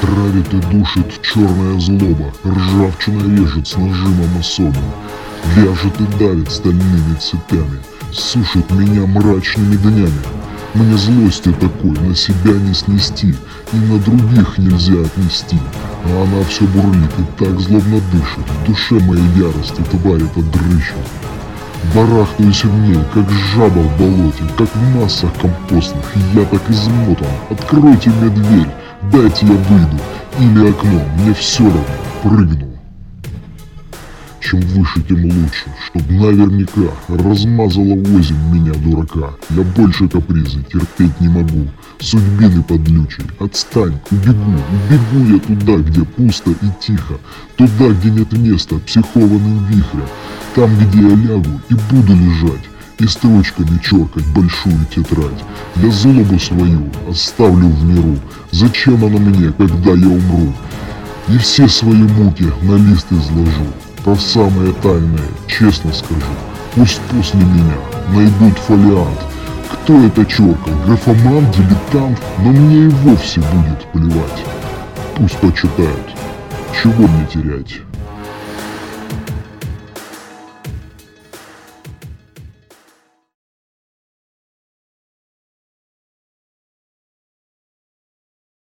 Травит и душит черная злоба, ржавчина режет с нажимом особым. Вяжет и давит стальными цепями, сушит меня мрачными днями. Мне злости такой на себя не снести, и на других нельзя отнести. А она все бурлит и так злобно дышит, в душе моей ярости тварь эта дрыщет. Барахтаюсь в ней, как жаба в болоте, как в массах компостных, я так измотан. Откройте мне дверь, дайте я выйду, или окно, мне все равно, прыгну. Чем выше, тем лучше, чтоб наверняка размазала озим меня, дурака. Я больше капризы терпеть не могу. Судьбины подлючей, отстань, убегу, убегу я туда, где пусто и тихо, туда, где нет места психованным вихрем, там, где я лягу и буду лежать, и строчками черкать большую тетрадь. Я злобу свою оставлю в миру, зачем она мне, когда я умру? И все свои муки на лист изложу, про самое тайное, честно скажу. Пусть после меня найдут фолиант. Кто это черка? Графоман, дилетант? Но мне и вовсе будет плевать. Пусть почитают. Чего мне терять?